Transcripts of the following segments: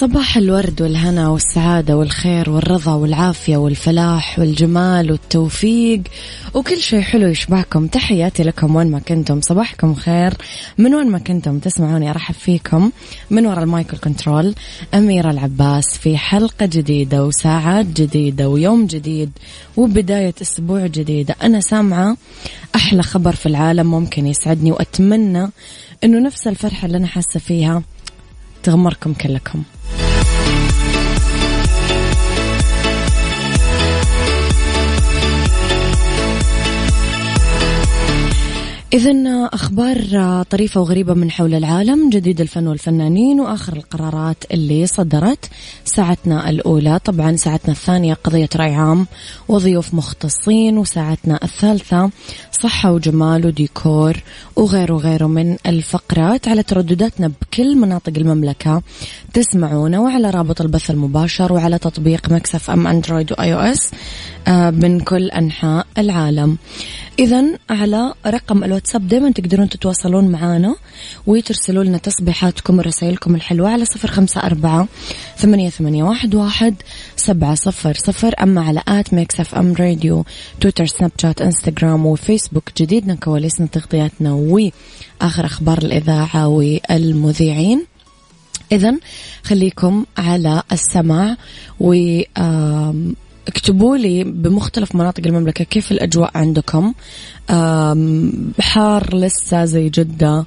صباح الورد والهنا والسعادة والخير والرضا والعافية والفلاح والجمال والتوفيق. وكل شيء حلو يشبعكم. تحياتي لكم وين ما كنتم. صباحكم خير. من وين ما كنتم تسمعوني أرحب فيكم. من وراء المايكل كنترول أميرة العباس في حلقة جديدة وساعات جديدة ويوم جديد وبداية أسبوع جديدة. أنا سامعة أحلى خبر في العالم ممكن يسعدني وأتمنى أنه نفس الفرحة اللي أنا حاسة فيها تغمركم كلكم. إذا أخبار طريفة وغريبة من حول العالم جديد الفن والفنانين وآخر القرارات اللي صدرت ساعتنا الأولى. طبعا ساعتنا الثانية قضية رأي عام وضيوف مختصين وساعتنا الثالثة صحة وجمال وديكور وغيره وغيره من الفقرات. على تردداتنا بكل مناطق المملكة تسمعونا وعلى رابط البث المباشر وعلى تطبيق Mix FM Android و iOS آه، من كل أنحاء العالم. إذا على رقم الواتساب دائما تقدرون تتواصلون معنا وترسلوا لنا تصبيحاتكم ورسائلكم الحلوة على صفر خمسة أربعة ثمانية, ثمانية واحد, واحد سبعة صفر صفر أما على at Mix FM Radio تويتر سناب شات إنستغرام وفيسبوك. جديدنا كواليسنا تغطياتنا وآخر أخبار الإذاعة والمذيعين. إذا خليكم على السماع و اكتبوا لي بمختلف مناطق المملكة كيف الأجواء عندكم؟ حار لسه زي جدة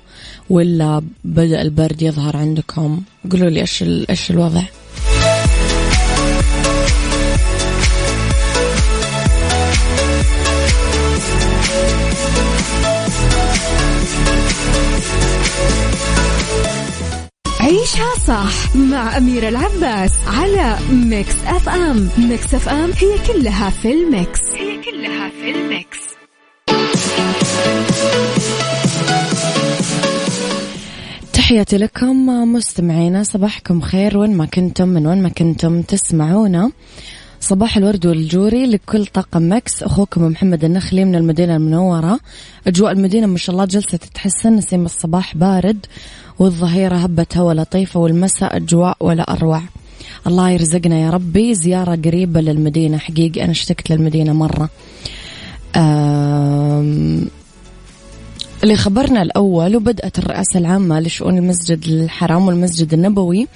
ولا بدأ البرد يظهر عندكم؟ قولوا لي إيش إيش الوضع؟ عيشها صح مع أميرة العباس على Mix FM Mix FM هي كلها في ال mix. هي كلها في ال mix. تحياتي لكم مستمعينا صباحكم خير وين ما كنتم من وين ما كنتم تسمعونا. صباح الورد والجوري لكل طاقم Mix. أخوكم محمد النخلي من المدينة المنورة. أجواء المدينة ما شاء الله جلسة تتحسن نسيم الصباح بارد والظهيرة هبة هواء لطيفة والمساء أجواء ولا أروع. الله يرزقنا يا ربي. زيارة قريبة للمدينة حقيقي. أنا اشتقت للمدينة مرة. اللي خبرنا الأول وبدأت الرئاسة العامة لشؤون المسجد الحرام والمسجد النبوي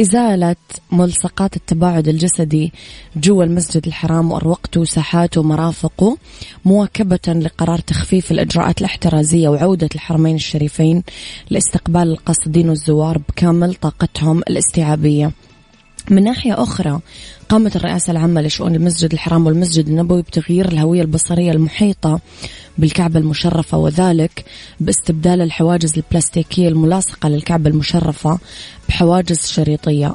إزالة ملصقات التباعد الجسدي جوا المسجد الحرام وأروقته وساحاته ومرافقه مواكبة لقرار تخفيف الإجراءات الاحترازية وعودة الحرمين الشريفين لاستقبال القاصدين والزوار بكامل طاقتهم الاستيعابية. من ناحية أخرى. قامت الرئاسة العامة لشؤون المسجد الحرام والمسجد النبوي بتغيير الهوية البصرية المحيطة بالكعبة المشرفة وذلك باستبدال الحواجز البلاستيكية الملاصقة للكعبة المشرفة بحواجز شريطية.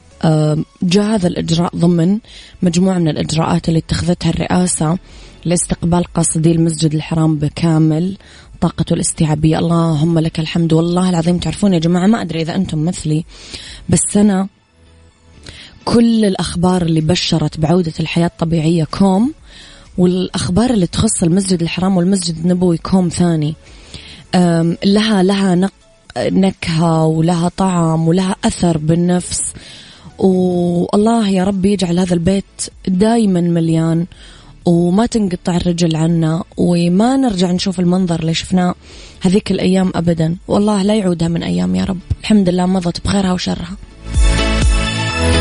جاء هذا الإجراء ضمن مجموعة من الإجراءات اللي اتخذتها الرئاسة لاستقبال قاصدي المسجد الحرام بكامل طاقته الاستيعابية. اللهم لك الحمد. والله العظيم تعرفون يا جماعة ما أدري إذا أنتم مثلي بس أنا كل الأخبار اللي بشرت بعودة الحياة الطبيعية كوم والأخبار اللي تخص المسجد الحرام والمسجد النبوي كوم ثاني. لها لها نكهة ولها طعم ولها أثر بالنفس. والله يا رب يجعل هذا البيت دايما مليان وما تنقطع الرجل عنا وما نرجع نشوف المنظر اللي شفناه هذيك الأيام أبدا. والله لا يعودها من أيام يا رب. الحمد لله مضت بخيرها وشرها.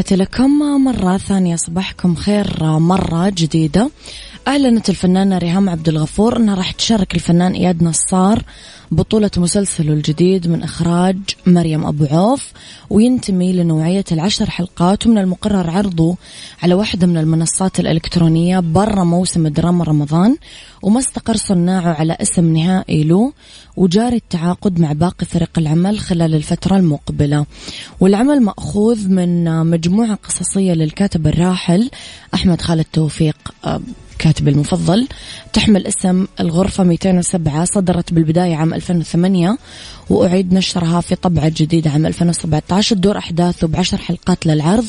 تحياتي لكم مرة ثانية صباحكم خير مرة جديدة. أعلنت الفنانة ريهام عبد الغفور أنها راح تشارك الفنان إياد نصار بطولة مسلسله الجديد من إخراج مريم أبو عوف وينتمي لنوعية العشر حلقات ومن المقرر عرضه على واحدة من المنصات الإلكترونية برا موسم دراما رمضان وما استقر صناعه على اسم نهائي له وجاري التعاقد مع باقي فريق العمل خلال الفترة المقبلة. والعمل مأخوذ من مجموعة قصصية للكاتب الراحل أحمد خالد توفيق. كاتبي المفضل تحمل اسم الغرفة 207 صدرت بالبداية عام 2008 وأعيد نشرها في طبعة جديدة عام 2017 تدور أحداثه بعشر حلقات للعرض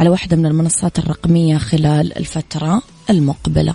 على واحدة من المنصات الرقمية خلال الفترة المقبلة.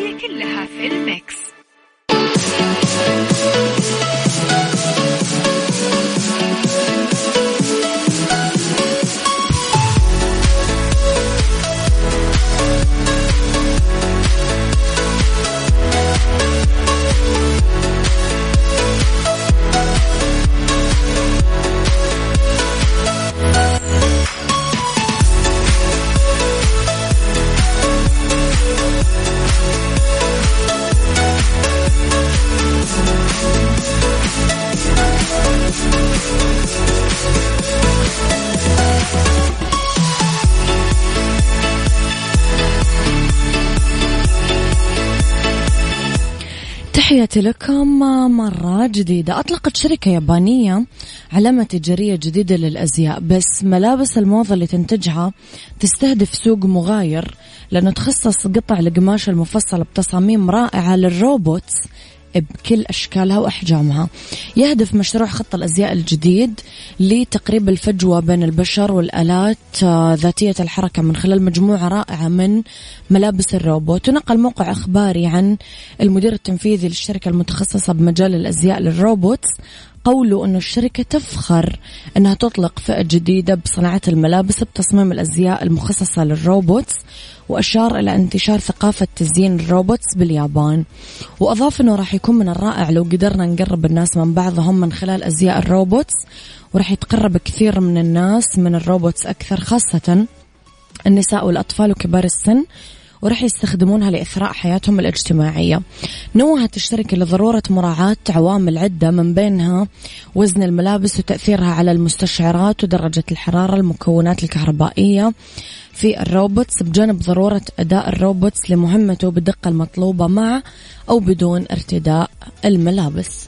تحياتي لكم مرة جديدة. أطلقت شركة يابانية علامة تجارية جديدة للأزياء بس ملابس الموضة اللي تنتجها تستهدف سوق مغاير لأنه تخصص قطع القماش المفصلة بتصاميم رائعة للروبوتس بكل أشكالها وأحجامها. يهدف مشروع خط الأزياء الجديد لتقريب الفجوة بين البشر والآلات آه، ذاتية الحركة من خلال مجموعة رائعة من ملابس الروبوت. ونقل موقع إخباري عن المدير التنفيذي للشركة المتخصصة بمجال الأزياء لل robots قوله أن الشركة تفخر أنها تطلق فئة جديدة بصناعة الملابس بتصميم الأزياء المخصصة لل robots. وأشار إلى انتشار ثقافة تزيين ال robots باليابان وأضاف أنه راح يكون من الرائع لو قدرنا نقرب الناس من بعضهم من خلال أزياء ال robots وراح يتقرب كثير من الناس من ال robots أكثر خاصة النساء والأطفال وكبار السن. ورح يستخدمونها لإثراء حياتهم الاجتماعية نوهت الشركة لضرورة مراعاة عوامل عدة من بينها وزن الملابس وتأثيرها على المستشعرات ودرجة الحرارة المكونات الكهربائية في ال robots بجانب ضرورة أداء ال robots لمهمته بالدقة المطلوبة مع أو بدون ارتداء الملابس.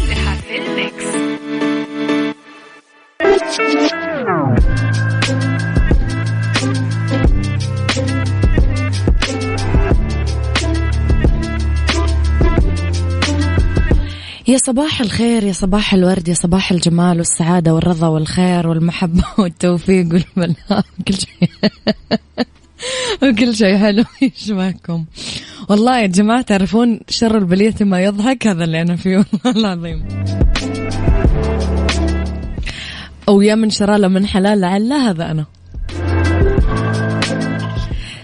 يا صباح الخير يا صباح الورد يا صباح الجمال والسعادة والرضا والخير والمحبة والتوفيق والبلاء كل شيء. وكل شيء حلو. يشبهكم والله يا جماعة تعرفون شر البلية ما يضحك؟ هذا اللي أنا فيه والله العظيم. أو يا من شراله من حلال لعله هذا أنا.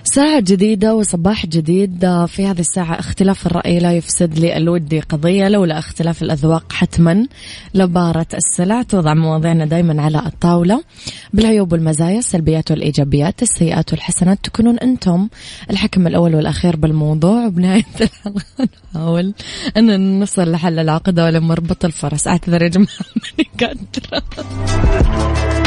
ساعة جديدة وصباح جديد. في هذه الساعة اختلاف الرأي لا يفسد لي الودي قضية لولا اختلاف الأذواق حتما. لبارة السلع توضع مواضيعنا دايما على الطاولة. بالعيوب والمزايا السلبيات والإيجابيات السيئات والحسنات تكونون أنتم الحكم الأول والأخير بالموضوع. وبنهاية الحلقة نحاول أن نصل لحل العقدة ولا مربط الفرس. أعتذر يا جماعة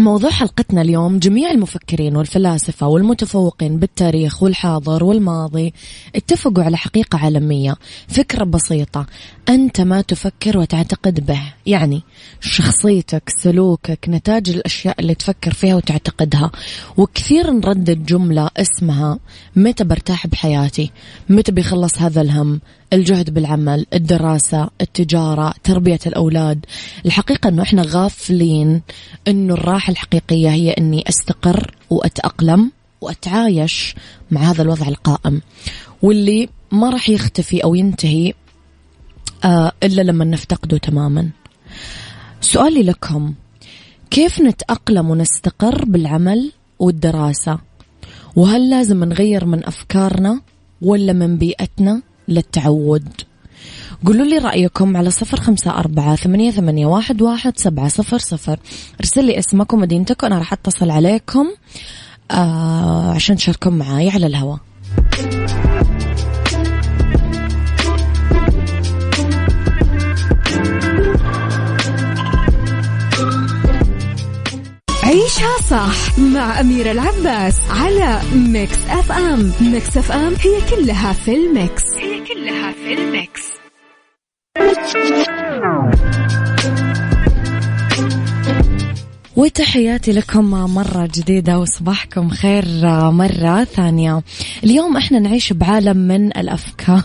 موضوع حلقتنا اليوم جميع المفكرين والفلاسفة والمتفوقين بالتاريخ والحاضر والماضي اتفقوا على حقيقة عالمية فكرة بسيطة أنت ما تفكر وتعتقد به. يعني شخصيتك سلوكك نتاج الأشياء اللي تفكر فيها وتعتقدها. وكثير نردد جملة اسمها متى برتاح بحياتي؟ متى بيخلص هذا الهم؟ الجهد بالعمل الدراسة التجارة تربية الأولاد. الحقيقة أنه إحنا غافلين أنه الراحة الحقيقية هي أني أستقر وأتأقلم وأتعايش مع هذا الوضع القائم. واللي ما راح يختفي أو ينتهي آه إلا لما نفتقده تماما. سؤالي لكم. كيف نتأقلم ونستقر بالعمل والدراسة؟ وهل لازم نغير من أفكارنا ولا من بيئتنا للتعود؟ قولوا لي رأيكم على صفر خمسة أربعة ثمانية, ثمانية واحد, واحد سبعة صفر صفر. ارسل لي اسمكم ومدينتكم أنا راح أتصل عليكم آه عشان تشاركون معاي على الهواء. عيشها صح مع أميرة العباس على Mix FM. Mix FM هي كلها في ال mix. هي كلها في ال mix. وتحياتي لكم مرة جديدة وصباحكم خير مرة ثانية. اليوم إحنا نعيش بعالم من الأفكار.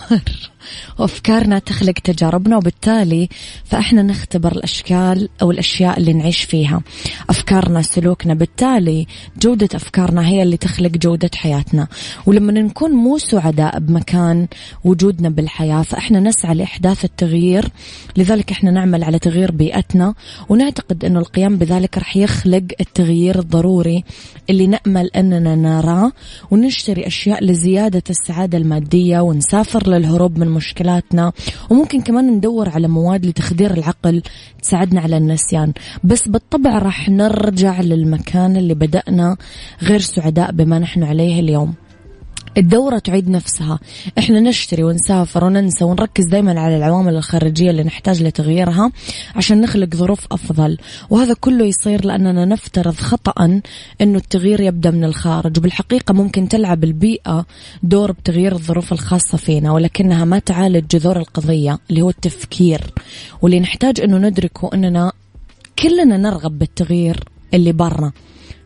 وأفكارنا تخلق تجاربنا وبالتالي فإحنا نختبر الأشكال أو الأشياء اللي نعيش فيها. أفكارنا سلوكنا بالتالي جودة أفكارنا هي اللي تخلق جودة حياتنا. ولما نكون مو سعداء بمكان وجودنا بالحياة فإحنا نسعى لإحداث التغيير. لذلك إحنا نعمل على تغيير بيئتنا ونعتقد أنه القيام بذلك رح يخلق التغيير الضروري اللي نأمل أننا نراه ونشتري أشياء لزيادة السعادة المادية ونسافر للهروب من مشكلاتنا. وممكن كمان ندور على مواد لتخدير العقل تساعدنا على النسيان. بس بالطبع راح نرجع للمكان اللي بدأنا غير سعداء بما نحن عليه اليوم. الدورة تعيد نفسها. إحنا نشتري ونسافر وننسى ونركز دايما على العوامل الخارجية اللي نحتاج لتغييرها عشان نخلق ظروف أفضل. وهذا كله يصير لأننا نفترض خطأ أنه التغيير يبدأ من الخارج. وبالحقيقة ممكن تلعب البيئة دور بتغيير الظروف الخاصة فينا ولكنها ما تعالج جذور القضية اللي هو التفكير. واللي نحتاج أنه ندركه أننا كلنا نرغب بالتغيير اللي برا.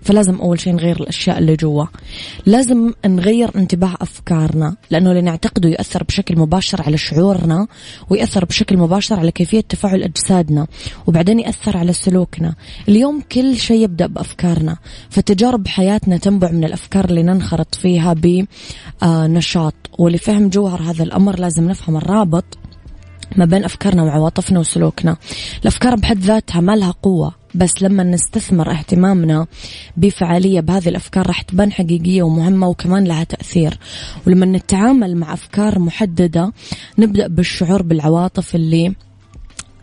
فلازم أول شيء نغير الأشياء اللي جوا. لازم نغير انتباه أفكارنا لأنه اللي نعتقده يأثر بشكل مباشر على شعورنا ويأثر بشكل مباشر على كيفية تفاعل أجسادنا وبعدين يأثر على سلوكنا. اليوم كل شيء يبدأ بأفكارنا. فتجارب حياتنا تنبع من الأفكار اللي ننخرط فيها بنشاط ولفهم جوهر هذا الأمر لازم نفهم الرابط ما بين أفكارنا وعواطفنا وسلوكنا. الأفكار بحد ذاتها ما لها قوة. بس لما نستثمر اهتمامنا بفعالية بهذه الأفكار راح تبان حقيقية ومهمة وكمان لها تأثير. ولما نتعامل مع أفكار محددة نبدأ بالشعور بالعواطف اللي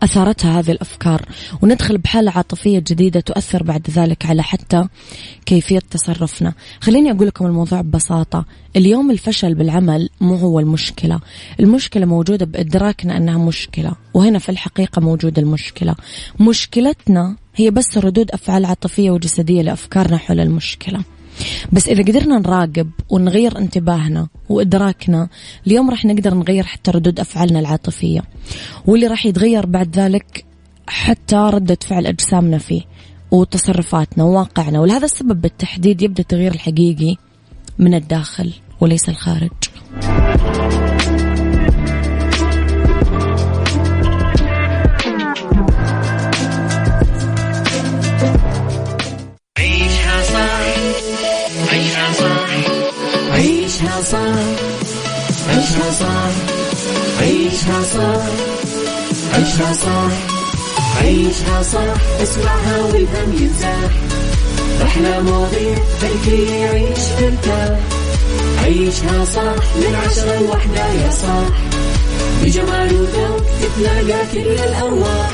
أثارتها هذه الأفكار. وندخل بحالة عاطفية جديدة تؤثر بعد ذلك على حتى كيفية تصرفنا. خليني أقول لكم الموضوع ببساطة. اليوم الفشل بالعمل مو هو المشكلة. المشكلة موجودة بإدراكنا أنها مشكلة وهنا في الحقيقة موجودة المشكلة. مشكلتنا هي بس ردود أفعال عاطفية وجسدية لأفكارنا حول المشكلة. بس إذا قدرنا نراقب ونغير انتباهنا وإدراكنا اليوم راح نقدر نغير حتى ردود أفعالنا العاطفية. واللي راح يتغير بعد ذلك حتى ردة فعل أجسامنا فيه وتصرفاتنا وواقعنا. ولهذا السبب بالتحديد يبدأ التغيير الحقيقي من الداخل وليس الخارج. عيشها صح عيشها صح عيشها صح عيشها صح عيشها صح اسمعها والهم ينزاح أحلى مواضيع خلي يعيش ترتاح عيشها صح من عشرة لوحدة يا صاح. بجمال وذوق تتلاقى كل الأرواح.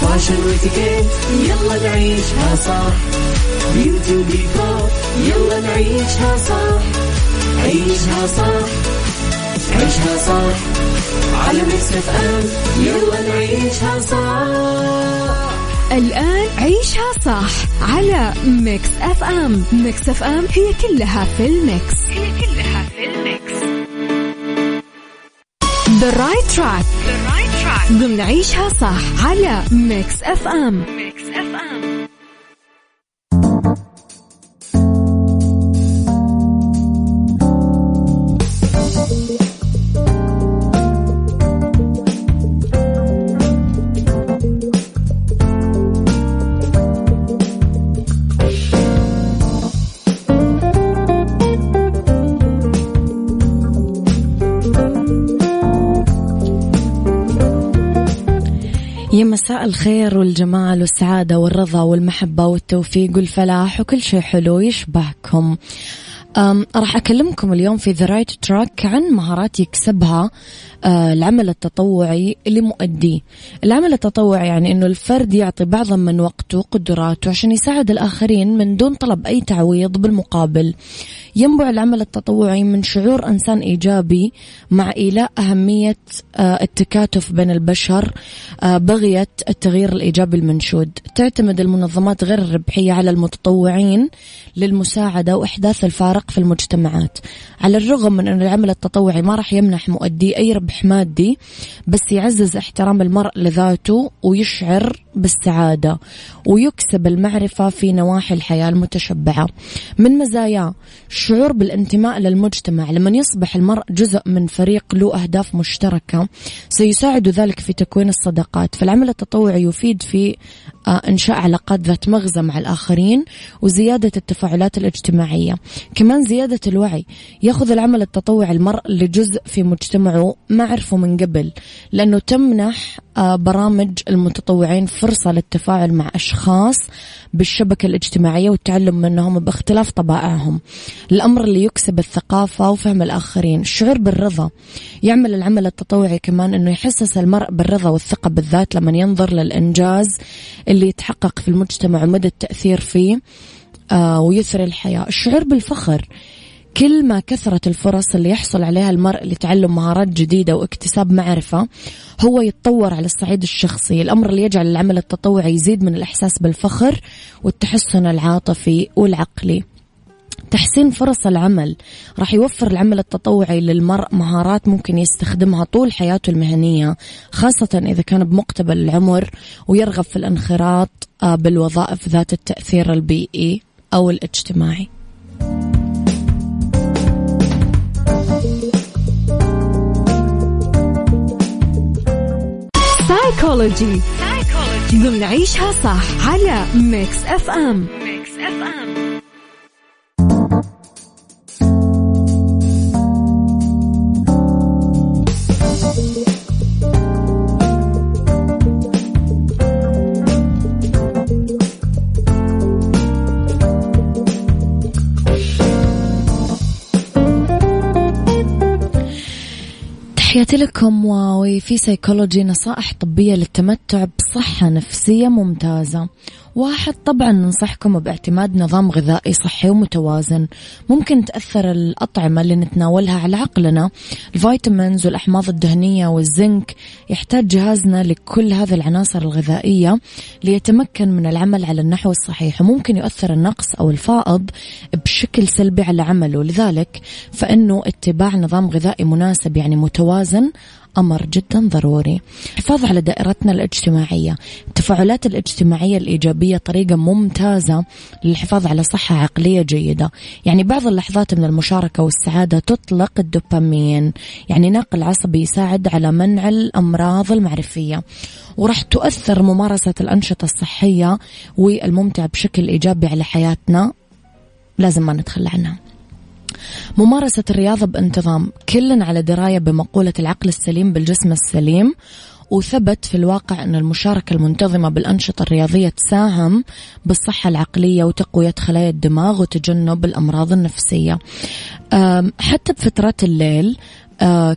فاشل واتيكيت يلا نعيشها صح beauty وديكور يلا نعيشها صح. عيشها صح. عيشها صح. على Mix FM يلا نعيشها صح. الآن عيشها صح على Mix FM. Mix FM هي كلها في ال mix. هي كلها في ال mix. The right track. The right track. ضمن عيشها صح على Mix FM. ميكس يا مساء الخير والجمال والسعادة والرضا والمحبة والتوفيق والفلاح وكل شيء حلو يشبهكم. راح أكلمكم اليوم في the right track عن مهارات يكسبها آه العمل التطوعي اللي مؤديه العمل التطوعي يعني أنه الفرد يعطي بعضا من وقته وقدراته عشان يساعد الآخرين من دون طلب أي تعويض بالمقابل. ينبع العمل التطوعي من شعور إنسان إيجابي مع إيلاء أهمية آه التكاتف بين البشر آه بغية التغيير الإيجابي المنشود. تعتمد المنظمات غير الربحية على المتطوعين للمساعدة وإحداث الفارق في المجتمعات. على الرغم من أن العمل التطوعي ما راح يمنح مؤدي أي ربح مادي بس يعزز احترام المرء لذاته ويشعر بالسعادة ويكسب المعرفة في نواحي الحياة المتشبعة. من مزاياه الشعور بالانتماء للمجتمع. لمن يصبح المرء جزء من فريق له أهداف مشتركة سيساعد ذلك في تكوين الصداقات. فالعمل التطوعي يفيد في آه، إنشاء علاقات ذات مغزى مع الآخرين وزيادة التفاعلات الاجتماعية. كمان زيادة الوعي يأخذ العمل التطوعي المرء لجزء في مجتمعه ما عرفه من قبل لأنه تمنح آه، برامج المتطوعين فرصة للتفاعل مع أشخاص بالشبكة الاجتماعية والتعلم منهم باختلاف طبائعهم. الأمر اللي يكسب الثقافة وفهم الآخرين الشعور بالرضا. يعمل العمل التطوعي كمان أنه يحسس المرء بالرضا والثقة بالذات لما ينظر للإنجاز اللي يتحقق في المجتمع ومدى التأثير فيه. آه ويثري الحياة. الشعور بالفخر كل ما كثرت الفرص اللي يحصل عليها المرء لتعلم مهارات جديدة واكتساب معرفة هو يتطور على الصعيد الشخصي. الأمر اللي يجعل العمل التطوعي يزيد من الإحساس بالفخر والتحسن العاطفي والعقلي. تحسين فرص العمل راح يوفر العمل التطوعي للمرء مهارات ممكن يستخدمها طول حياته المهنية خاصة إذا كان بمقتبل العمر ويرغب في الانخراط آه، بالوظائف ذات التأثير البيئي. أو الاجتماعي. سايكولوجي ضمن عيشها صح على ميكس اف ام ميكس اف ام تحياتي لكم وفي سيكولوجي نصائح طبية للتمتع بصحة نفسية ممتازة. واحد طبعا ننصحكم باعتماد نظام غذائي صحي ومتوازن. ممكن تأثر الأطعمة اللي نتناولها على عقلنا. ال vitamins والأحماض الدهنية والزنك يحتاج جهازنا لكل هذه العناصر الغذائية ليتمكن من العمل على النحو الصحيح وممكن يؤثر النقص أو الفائض بشكل سلبي على عمله. لذلك فإنه اتباع نظام غذائي مناسب يعني متوازن أمر جدا ضروري. الحفاظ على دائرتنا الاجتماعية. التفاعلات الاجتماعية الإيجابية طريقة ممتازة للحفاظ على صحة عقلية جيدة. يعني بعض اللحظات من المشاركة والسعادة تطلق الدوبامين. يعني ناقل عصبي يساعد على منع الأمراض المعرفية. وراح تؤثر ممارسة الأنشطة الصحية والممتعة بشكل إيجابي على حياتنا. لازم ما نتخلى عنها. ممارسة الرياضة بانتظام كل على دراية بمقولة العقل السليم بالجسم السليم وثبت في الواقع أن المشاركة المنتظمة بالأنشطة الرياضية تساهم بالصحة العقلية وتقوية خلايا الدماغ وتجنب الأمراض النفسية. حتى بفترات الليل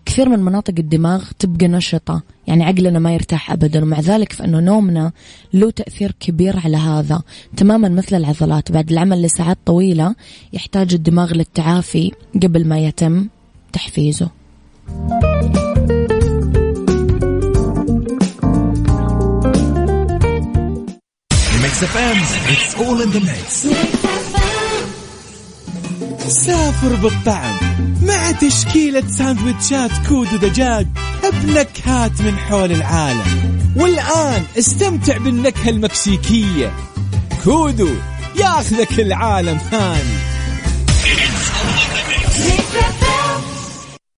كثير من مناطق الدماغ تبقى نشطة يعني عقلنا ما يرتاح أبدا ومع ذلك فإنه نومنا له تأثير كبير على هذا تماما مثل العضلات. بعد العمل لساعات طويلة يحتاج الدماغ للتعافي قبل ما يتم تحفيزه. سافر بالطعم مع تشكيلة ساندويتشات كودو دجاج بنكهات من حول العالم. والآن استمتع بالنكهة المكسيكية. كودو ياخذك العالم ثاني.